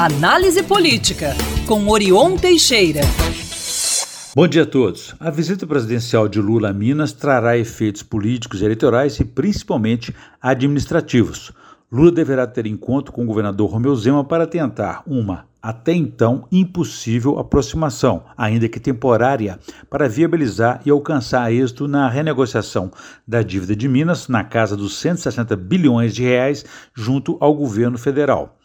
Análise Política, com Orion Teixeira. Bom dia a todos. A visita presidencial de Lula a Minas trará efeitos políticos eleitorais e principalmente administrativos. Lula deverá ter encontro com o governador Romeu Zema para tentar uma até então impossível aproximação, ainda que temporária, para viabilizar e alcançar êxito na renegociação da dívida de Minas na casa dos 160 bilhões de reais junto ao governo federal.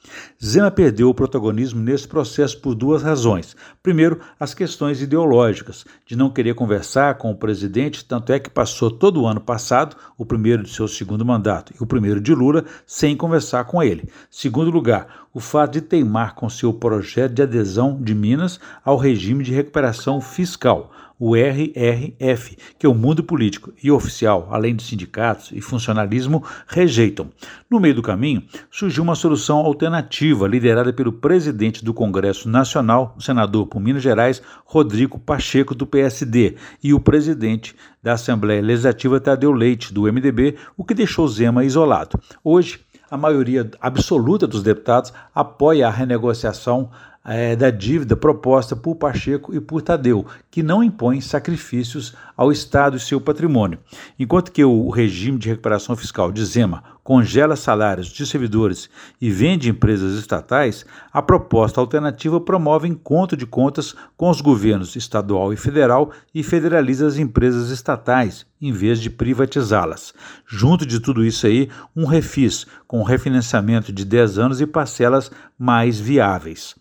Zema perdeu o protagonismo nesse processo por duas razões. Primeiro, as questões ideológicas, de não querer conversar com o presidente, tanto é que passou todo o ano passado, o primeiro de seu segundo mandato e o primeiro de Lula, sem conversar com ele. Segundo lugar, o fato de teimar com seu projeto de adesão de Minas ao regime de recuperação fiscal, o RRF, que o mundo político e oficial, além de sindicatos e funcionalismo, rejeitam. No meio do caminho, surgiu uma solução alternativa liderada pelo presidente do Congresso Nacional, senador por Minas Gerais, Rodrigo Pacheco, do PSD, e o presidente da Assembleia Legislativa, Tadeu Leite, do MDB, o que deixou Zema isolado. Hoje, a maioria absoluta dos deputados apoia a renegociação é, da dívida proposta por Pacheco e por Tadeu, que não impõe sacrifícios ao Estado e seu patrimônio. Enquanto que o regime de recuperação fiscal de Zema congela salários de servidores e vende empresas estatais, a proposta alternativa promove encontro de contas com os governos estadual e federal e federaliza as empresas estatais, em vez de privatizá-las. Junto de tudo isso aí, um refis com refinanciamento de 10 anos e parcelas mais viáveis.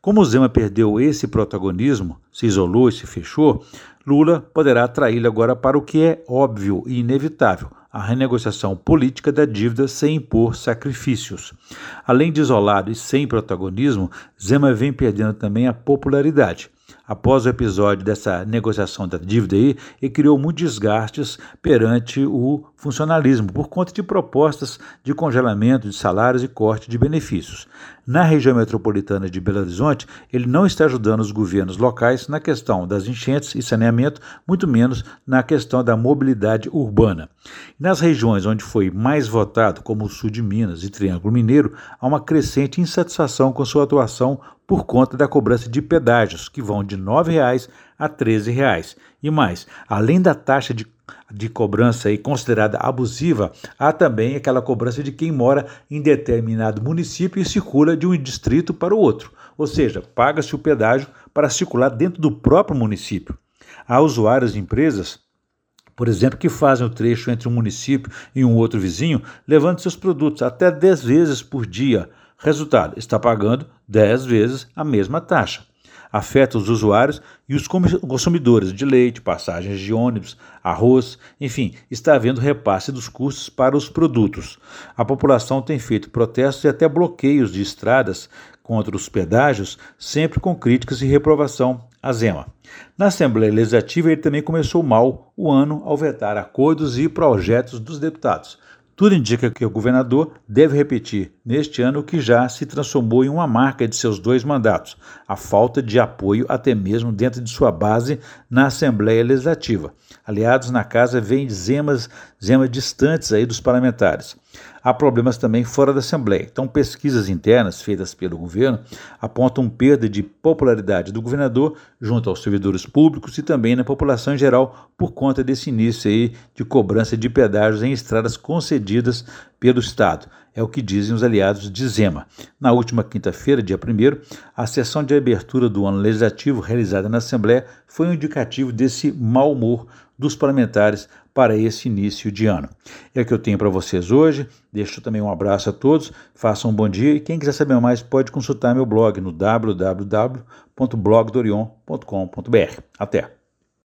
Como Zema perdeu esse protagonismo, se isolou e se fechou, Lula poderá atraí-lo agora para o que é óbvio e inevitável, a renegociação política da dívida sem impor sacrifícios. Além de isolado e sem protagonismo, Zema vem perdendo também a popularidade após o episódio dessa negociação da dívida aí, criou muitos desgastes perante o funcionalismo, por conta de propostas de congelamento de salários e corte de benefícios. Na região metropolitana de Belo Horizonte, ele não está ajudando os governos locais na questão das enchentes e saneamento, muito menos na questão da mobilidade urbana. Nas regiões onde foi mais votado, como o sul de Minas e Triângulo Mineiro, há uma crescente insatisfação com sua atuação por conta da cobrança de pedágios, que vão de R$ 9,00 a R$ 13,00. E mais, além da taxa de, de cobrança aí considerada abusiva, há também aquela cobrança de quem mora em determinado município e circula de um distrito para o outro. Ou seja, paga-se o pedágio para circular dentro do próprio município. Há usuários e empresas por exemplo, que fazem o trecho entre um município e um outro vizinho, levando seus produtos até 10 vezes por dia, Resultado: está pagando 10 vezes a mesma taxa. Afeta os usuários e os consumidores de leite, passagens de ônibus, arroz, enfim, está havendo repasse dos custos para os produtos. A população tem feito protestos e até bloqueios de estradas contra os pedágios, sempre com críticas e reprovação a Zema. Na Assembleia Legislativa, ele também começou mal o ano ao vetar acordos e projetos dos deputados. Tudo indica que o governador deve repetir neste ano o que já se transformou em uma marca de seus dois mandatos: a falta de apoio, até mesmo dentro de sua base, na Assembleia Legislativa. Aliados na casa vêm zemas, zemas distantes aí dos parlamentares há problemas também fora da Assembleia. Então, pesquisas internas feitas pelo governo apontam perda de popularidade do governador junto aos servidores públicos e também na população em geral por conta desse início aí de cobrança de pedágios em estradas concedidas pelo Estado. É o que dizem os aliados de Zema. Na última quinta-feira, dia 1, a sessão de abertura do ano legislativo realizada na Assembleia foi um indicativo desse mau humor dos parlamentares para esse início de ano. É o que eu tenho para vocês hoje. Deixo também um abraço a todos, façam um bom dia e quem quiser saber mais pode consultar meu blog no www.blogdorion.com.br. Até!